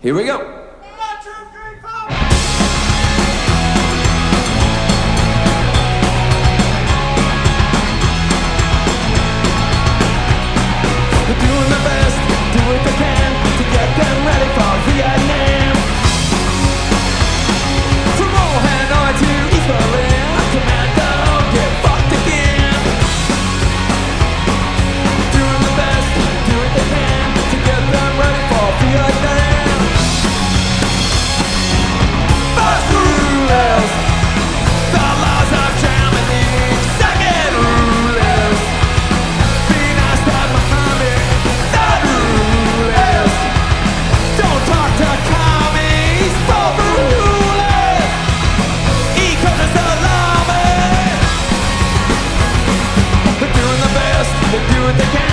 Here we go. with the cat.